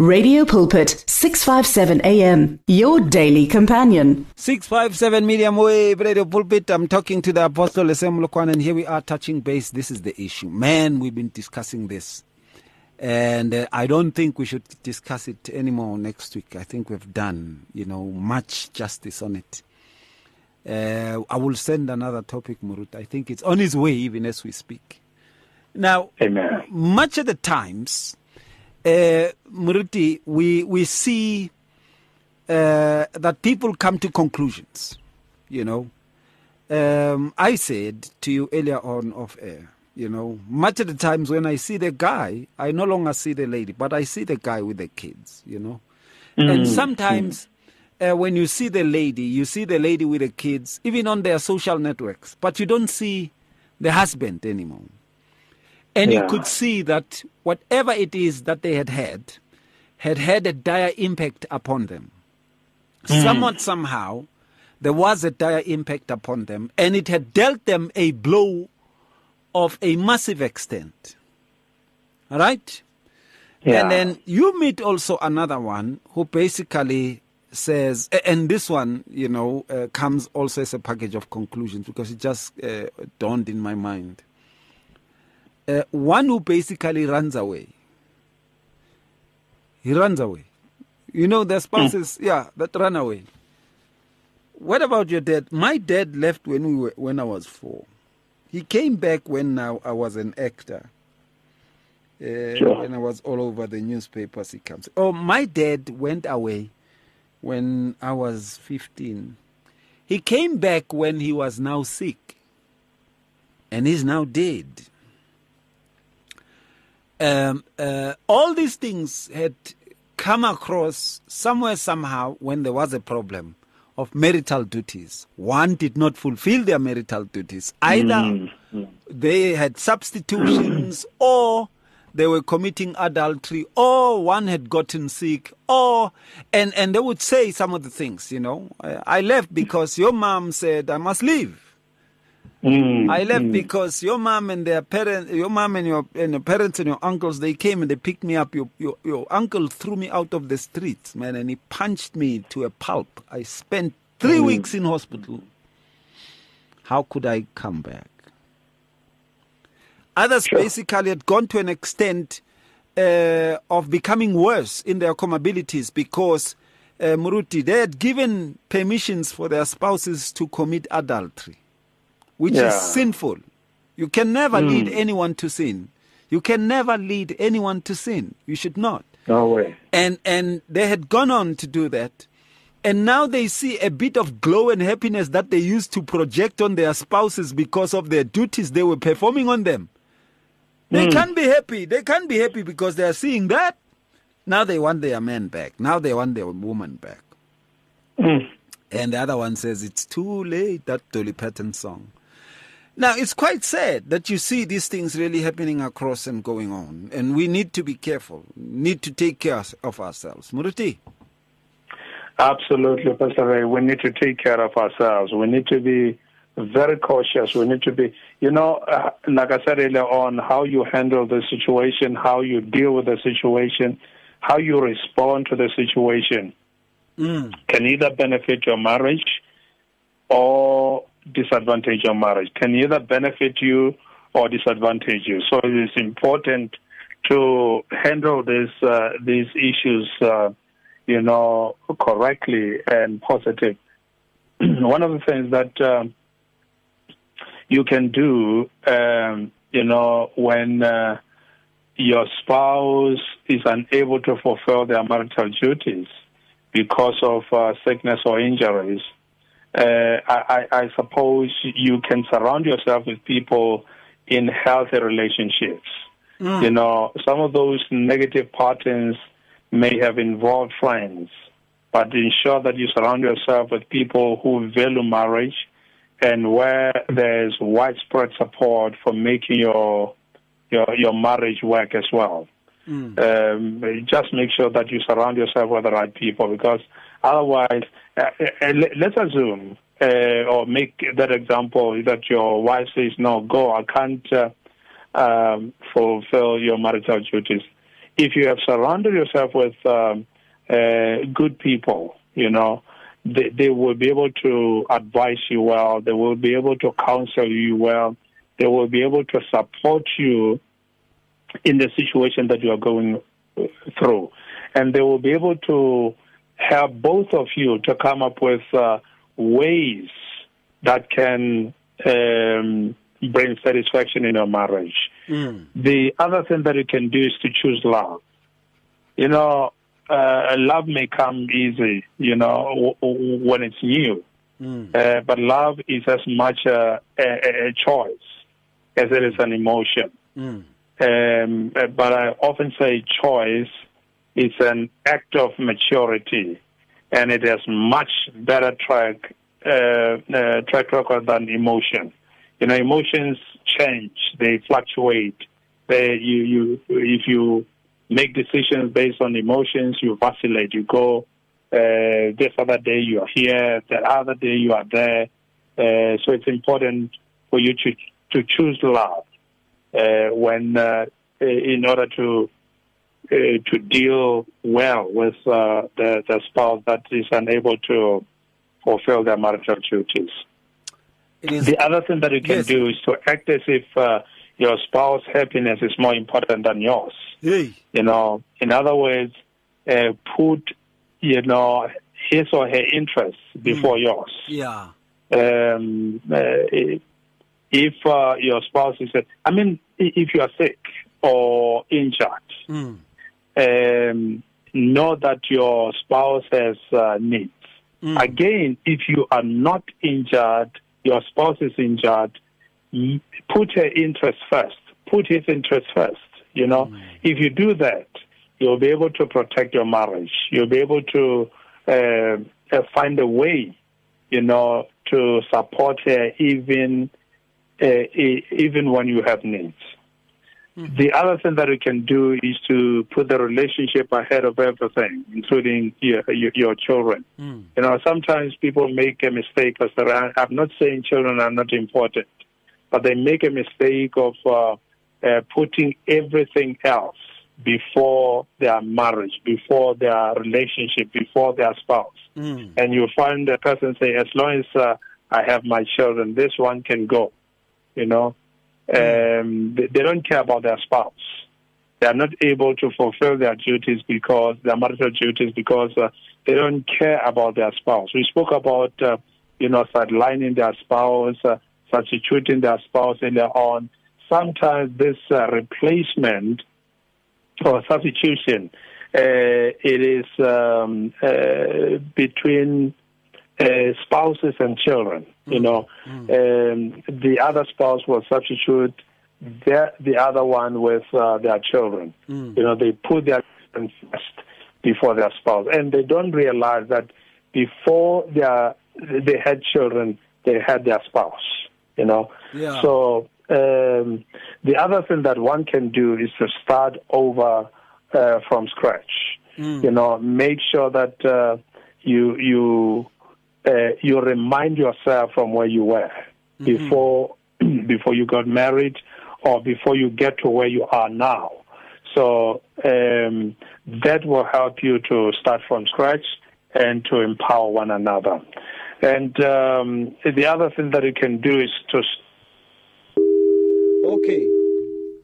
Radio Pulpit 657 AM your daily companion. 657 medium wave Radio Pulpit. I'm talking to the apostle Lesego Molokoane and here we are touching base. This is the issue. Man we've been discussing this. And uh, I don't think we should discuss it anymore next week. I think we've done you know much justice on it. Uh, I will send another topic Murut. I think it's on its way even as we speak. Now Amen. much of the times uh, Muruti, we we see uh, that people come to conclusions. You know, um, I said to you earlier on off air. You know, much of the times when I see the guy, I no longer see the lady, but I see the guy with the kids. You know, mm. and sometimes. Uh, when you see the lady, you see the lady with the kids, even on their social networks, but you don't see the husband anymore. And yeah. you could see that whatever it is that they had had, had had a dire impact upon them. Mm. Somewhat, somehow, there was a dire impact upon them, and it had dealt them a blow of a massive extent. All right? Yeah. And then you meet also another one who basically says, and this one, you know, uh, comes also as a package of conclusions because it just uh, dawned in my mind uh, one who basically runs away. He runs away. You know, the spouses, mm. yeah, that run away. What about your dad? My dad left when we were, when I was four. He came back when I, I was an actor. Uh, sure. When I was all over the newspapers, he comes. Oh, my dad went away when I was 15. He came back when he was now sick. And he's now dead um, uh, all these things had come across somewhere, somehow, when there was a problem of marital duties. One did not fulfill their marital duties. Either mm-hmm. they had substitutions or they were committing adultery or one had gotten sick or and and they would say some of the things you know i left because your mom said i must leave Mm, I left mm. because your mom and their parents, your mom and your and your parents and your uncles, they came and they picked me up. Your, your your uncle threw me out of the streets, man, and he punched me to a pulp. I spent three mm. weeks in hospital. How could I come back? Others sure. basically had gone to an extent uh, of becoming worse in their comorbidities because uh, Muruti they had given permissions for their spouses to commit adultery which yeah. is sinful. You can never mm. lead anyone to sin. You can never lead anyone to sin. You should not. No way. And and they had gone on to do that. And now they see a bit of glow and happiness that they used to project on their spouses because of their duties they were performing on them. They mm. can't be happy. They can't be happy because they are seeing that. Now they want their man back. Now they want their woman back. Mm. And the other one says, It's too late, that Dolly Parton song. Now, it's quite sad that you see these things really happening across and going on, and we need to be careful, need to take care of ourselves. Muruti? Absolutely, Pastor Ray. We need to take care of ourselves. We need to be very cautious. We need to be, you know, uh, like I said earlier on, how you handle the situation, how you deal with the situation, how you respond to the situation mm. can either benefit your marriage or disadvantage your marriage, can either benefit you or disadvantage you. So it is important to handle this, uh, these issues, uh, you know, correctly and positive. One of the things that um, you can do, um, you know, when uh, your spouse is unable to fulfill their marital duties because of uh, sickness or injuries, uh, I, I, suppose you can surround yourself with people in healthy relationships. Mm. You know, some of those negative patterns may have involved friends, but ensure that you surround yourself with people who value marriage and where there's widespread support for making your your your marriage work as well. Mm. Um, just make sure that you surround yourself with the right people because otherwise let's assume uh, or make that example that your wife says, "No, go. I can't uh, um, fulfill your marital duties." if you have surrounded yourself with um, uh, good people, you know, they, they will be able to advise you well. They will be able to counsel you well. They will be able to support you in the situation that you are going through. And they will be able to help both of you to come up with uh, ways that can um, bring satisfaction in your marriage. Mm. The other thing that you can do is to choose love. You know, uh, love may come easy, you know, w- w- when it's new. Mm. Uh, but love is as much a, a, a choice as it is an emotion. Mm. Um, but I often say choice is an act of maturity, and it has much better track uh, uh, track record than emotion. You know, emotions change; they fluctuate. They, you, you, if you make decisions based on emotions, you vacillate. You go uh, this other day you are here, that other day you are there. Uh, so it's important for you to to choose love uh, when uh, in order to uh, to deal well with uh, the, the spouse that is unable to fulfill their marital duties. The other thing that you can Yes. do is to act as if uh, your spouse's happiness is more important than yours. Hey. You know, in other words, uh, put you know his or her interests before yours. Yeah. Um, uh, if uh, your spouse is, I mean, if you are sick or injured, Mm. Um, know that your spouse has uh, needs. Mm. Again, if you are not injured, your spouse is injured, put her interest first. Put his interest first. You know, if you do that, you'll be able to protect your marriage. You'll be able to uh, uh, find a way, you know, to support her even uh, even when you have needs. The other thing that we can do is to put the relationship ahead of everything, including your, your, your children. Mm. You know, sometimes people make a mistake. Because I'm not saying children are not important, but they make a mistake of uh, uh, putting everything else before their marriage, before their relationship, before their spouse. Mm. And you find the person say, as long as uh, I have my children, this one can go. You know, um, they, they don't care about their spouse. They are not able to fulfill their duties because their marital duties because uh, they don't care about their spouse. We spoke about uh, you know sidelining their spouse, uh, substituting their spouse earlier on. Sometimes this uh, replacement or substitution, uh, it is um, uh, between spouses and children. You know, um, the other spouse will substitute their, the other one with uh, their children. You know, they put their children first before their spouse, and they don't realize that before their, they had children, they had their spouse. You know, Yeah. so um, the other thing that one can do is to start over uh, from scratch. You know, make sure that uh, you you uh, you remind yourself from where you were before before you got married or before you get to where you are now. So um, that will help you to start from scratch and to empower one another. And um, the other thing that you can do is to Okay.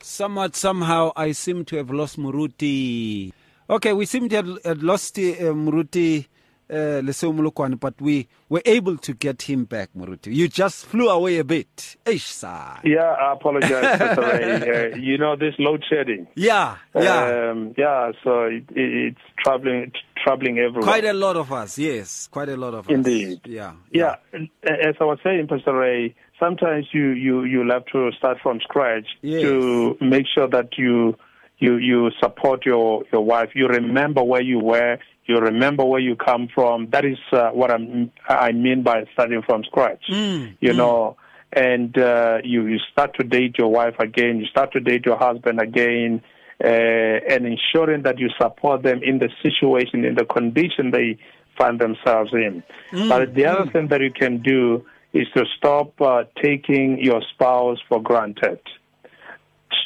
Somewhat, somehow, I seem to have lost Muruti. Okay, we seem to have have lost uh, Muruti uh, Lesego Molokoane, but we were able to get him back, Muruti. You just flew away a bit. Eish, sir. Yeah, I apologize. Ray. Uh, you know, this load shedding. Yeah, yeah. Um, yeah, so it, it, it's troubling, troubling everyone. Quite a lot of us, yes. Quite a lot of us. Indeed. Yeah. Yeah, and as I was saying, Pastor Ray, sometimes you you you'll have to start from scratch Yes. to make sure that you you you support your your wife. You remember where you were. You remember where you come from. That is uh, what I'm, I mean by starting from scratch. Mm, you know, and uh, you you start to date your wife again. You start to date your husband again. Uh, and ensuring that you support them in the situation, in the condition they find themselves in. but the other thing that you can do is to stop uh, taking your spouse for granted.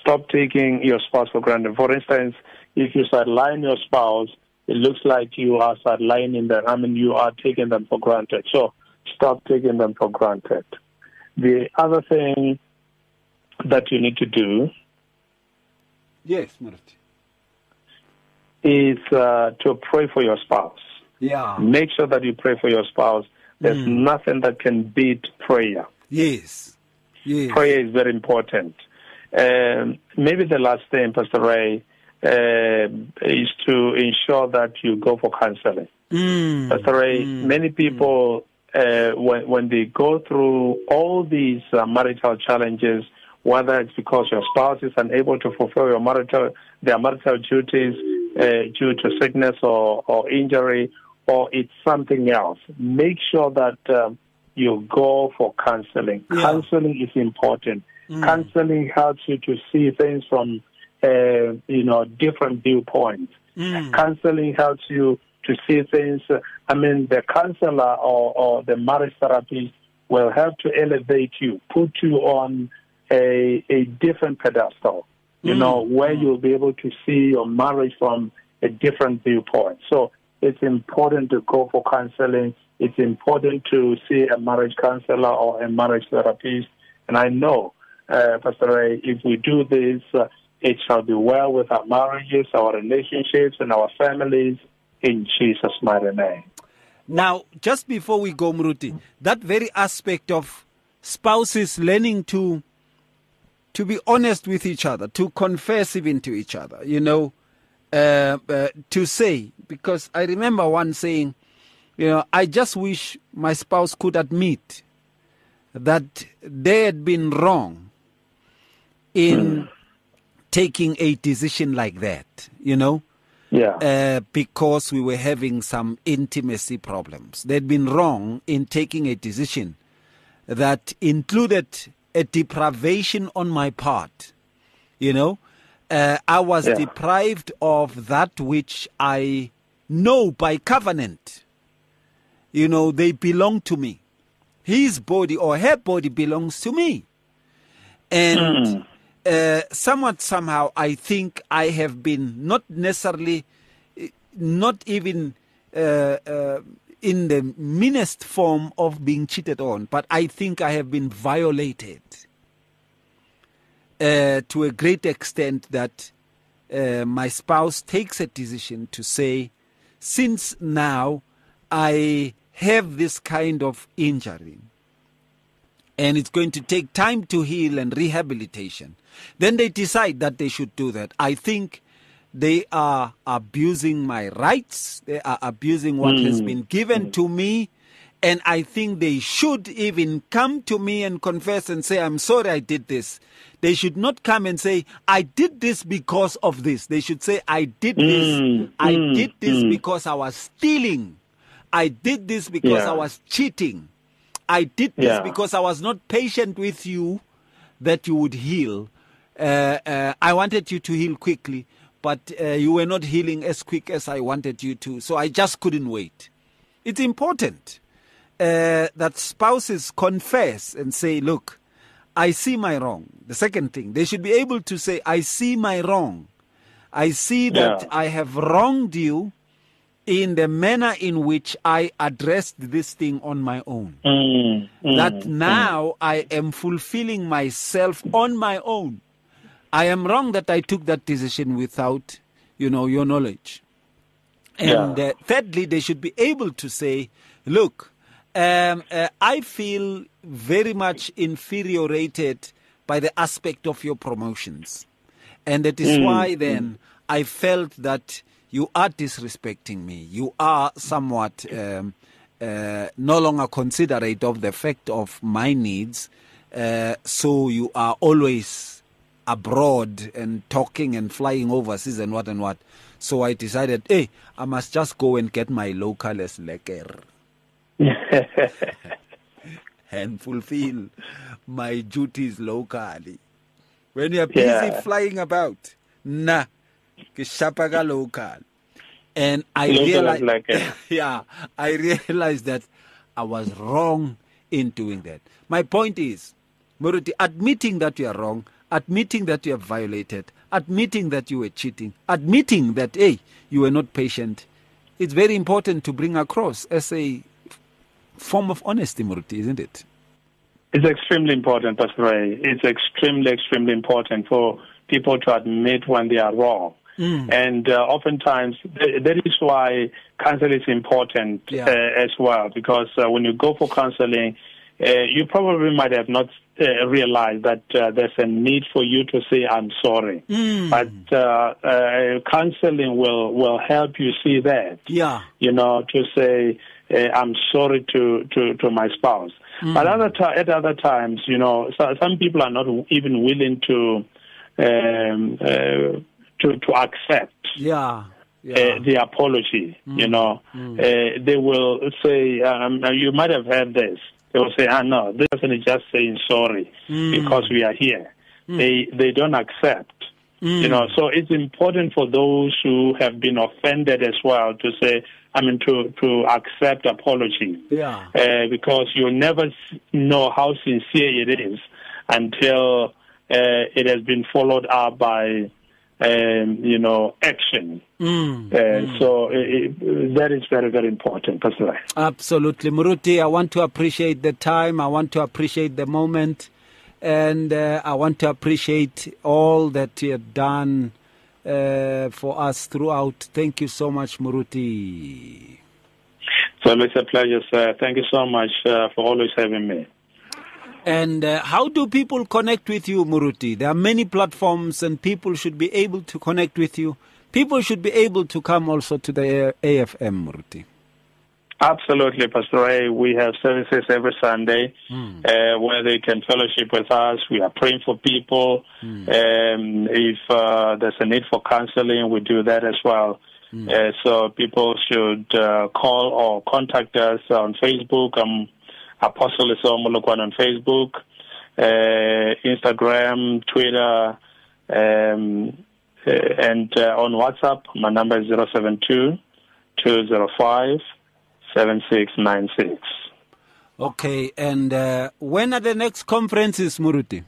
Stop taking your spouse for granted. For instance, if you sideline your spouse, it looks like you are sidelining them. I mean, you are taking them for granted. So stop taking them for granted. The other thing that you need to do Yes, Murti. is uh, to pray for your spouse. Yeah. Make sure that you pray for your spouse. There's Mm. nothing that can beat prayer. Yes. Yes. Prayer is very important. Um, maybe the last thing, Pastor Ray, uh, is to ensure that you go for counseling. Mm. Pastor Ray, Mm. many people, uh, when, when they go through all these uh, marital challenges, whether it's because your spouse is unable to fulfill your marital, their marital duties uh, due to sickness or, or injury, or it's something else, make sure that um, you go for counseling. Yeah. Counseling is important. Mm. Counseling helps you to see things from, uh, you know, different viewpoints Mm. counseling helps you to see things. I mean, the counselor or, or the marriage therapist will help to elevate you, put you on a, a different pedestal, you Mm. know, where you'll be able to see your marriage from a different viewpoint. So it's important to go for counseling. It's important to see a marriage counselor or a marriage therapist. And I know, uh, Pastor Ray, if we do this, uh, it shall be well with our marriages, our relationships, and our families in Jesus' mighty name. Now, just before we go, Mruti, that very aspect of spouses learning to to be honest with each other, to confess even to each other, you know, uh, uh, to say, because I remember one saying, you know, I just wish my spouse could admit that they had been wrong in taking a decision like that, you know Yeah. uh, because we were having some intimacy problems. They'd been wrong in taking a decision that included a deprivation on my part. You know, uh, I was Yeah. deprived of that which I know by covenant. You know, they belong to me. His body or her body belongs to me. And uh, somewhat somehow, I think I have been not necessarily, not even uh, uh, in the meanest form of being cheated on, but I think I have been violated uh, to a great extent that uh, my spouse takes a decision to say, since now I have this kind of injury, and it's going to take time to heal and rehabilitation. Then they decide that they should do that. I think they are abusing my rights, they are abusing what has been given to me. And I think they should even come to me and confess and say, I'm sorry I did this. They should not come and say, I did this because of this. They should say, I did this. Mm, I mm, did this mm. because I was stealing. I did this because Yeah. I was cheating. I did this Yeah. because I was not patient with you that you would heal. Uh, uh, I wanted you to heal quickly, but uh, you were not healing as quick as I wanted you to. So I just couldn't wait. It's important uh, that spouses confess and say, Look, I see my wrong. The second thing, they should be able to say, I see my wrong. I see that Yeah. I have wronged you in the manner in which I addressed this thing on my own. Mm, mm, that now I am fulfilling myself on my own. I am wrong that I took that decision without, you know, your knowledge. And Yeah. uh, thirdly, they should be able to say, look, um, uh, I feel very much inferiorated by the aspect of your promotions. And that is why then I felt that you are disrespecting me. You are somewhat um, uh, no longer considerate of the fact of my needs. Uh, so you are always abroad and talking and flying overseas and what and what. So I decided, hey, I must just go and get my local as lekker and fulfill my duties locally. When you are busy Yeah. flying about, nah, ke shapa local. And I realized, yeah, I realized that I was wrong in doing that. My point is, Muruti, admitting that you are wrong, admitting that you have violated, admitting that you were cheating, admitting that, hey, you were not patient. It's very important to bring across as a form of honesty, Muruti, isn't it? It's extremely important, Pastor Ray. It's extremely, extremely important for people to admit when they are wrong. Mm. And uh, oftentimes, th- that is why counseling is important yeah. uh, as well, because uh, when you go for counseling, uh, you probably might have not uh, realized that uh, there's a need for you to say I'm sorry. Mm. But counseling will will help you see that. Yeah, you know, to say I'm sorry to to to my spouse. Mm. But other t- at other times, you know, so, some people are not even willing to um, uh, to to accept. Yeah. Yeah. Uh, the apology, mm. you know, mm. uh, they will say, um, you might have heard this. They will say, ah, no, this person is just saying sorry mm. because we are here. Mm. They they don't accept. You know, so it's important for those who have been offended as well to say, I mean, to, to accept apology. Yeah. Uh, because you never know how sincere it is until uh, it has been followed up by, um, you know, action. Mm, uh, mm. So it, it, that is very, very important, Pastor. Absolutely. Muruti, I want to appreciate the time. I want to appreciate the moment. And uh, I want to appreciate all that you have done uh, for us throughout. Thank you so much, Muruti. It's always a pleasure, sir. Thank you so much uh, for always having me. And uh, how do people connect with you, Muruti? There are many platforms, and people should be able to connect with you. People should be able to come also to the AFM, Muruti. Absolutely, Pastor Ray. We have services every Sunday mm. uh, where they can fellowship with us. We are praying for people. Mm. Um, if uh, there's a need for counseling, we do that as well. Mm. Uh, so people should uh, call or contact us on Facebook. I'm Apostle Lesego Molokoane on Facebook, uh, Instagram, Twitter, um, uh, and on WhatsApp. My number is 072 205 7696. Okay, and uh, when are the next conferences, Muruti?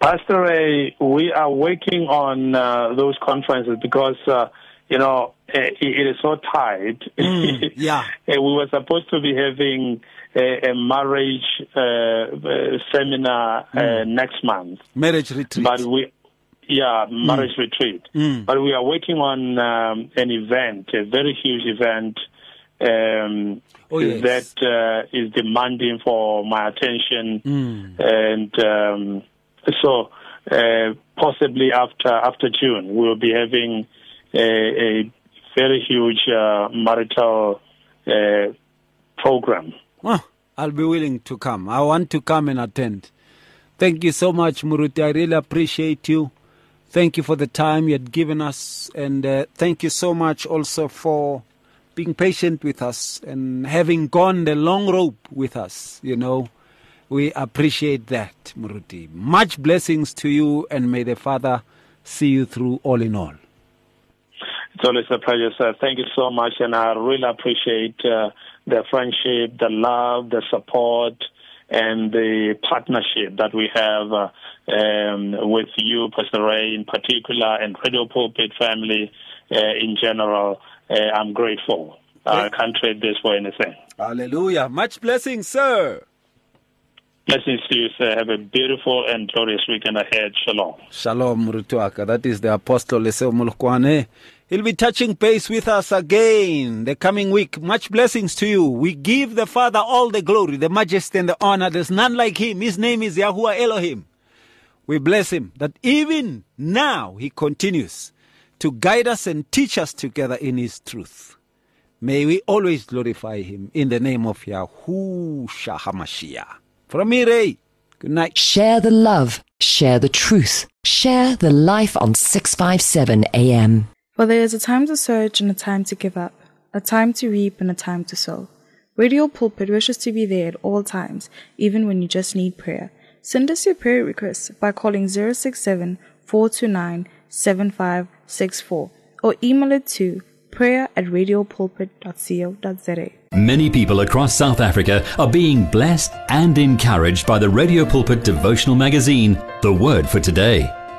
Pastor Ray, we are working on uh, those conferences because, uh, you know, it, it is so tight. Mm, yeah. we were supposed to be having a, a marriage uh, uh seminar uh, mm. next month. Marriage retreat. But we, yeah, marriage mm. retreat. Mm. But we are working on um, an event, a very huge event um, oh, yes. that uh, is demanding for my attention, mm. and um, so uh, possibly after after June we will be having a, very huge uh, marital uh, program. Well, I'll be willing to come. I want to come and attend. Thank you so much, Muruti. I really appreciate you. Thank you for the time you had given us, and uh, thank you so much also for being patient with us and having gone the long rope with us. You know, we appreciate that, Muruti. Much blessings to you, and may the Father see you through all in all. It's always a pleasure, sir. Thank you so much, and I really appreciate uh, the friendship, the love, the support, and the partnership that we have. Uh, um, with you, Pastor Ray, in particular, and Radio Pulpit family uh, in general. Uh, I'm grateful. I can't trade this for anything. Hallelujah. Much blessing, sir. Blessings to you, sir. Have a beautiful and glorious weekend ahead. Shalom. Shalom, Rutuaka. That is the Apostle Lesego Molokoane. He'll be touching base with us again the coming week. Much blessings to you. We give the Father all the glory, the majesty, and the honor. There's none like him. His name is Yahuwah Elohim. We bless him that even now he continues to guide us and teach us together in his truth. May we always glorify him in the name of Yahushua HaMashiach. From me, Ray, eh? good night. Share the love, share the truth, share the life on 657 AM. For there is a time to search and a time to give up, a time to reap and a time to sow. Radio Pulpit wishes to be there at all times, even when you just need prayer. Send us your prayer requests by calling 067 429 7564 or email it to prayer at radiopulpit.co.za. Many people across South Africa are being blessed and encouraged by the Radio Pulpit devotional magazine, The Word for Today.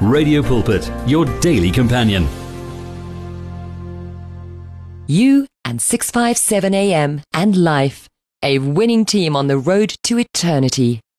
Radio Pulpit, your daily companion. You and 657 AM and life, a winning team on the road to eternity.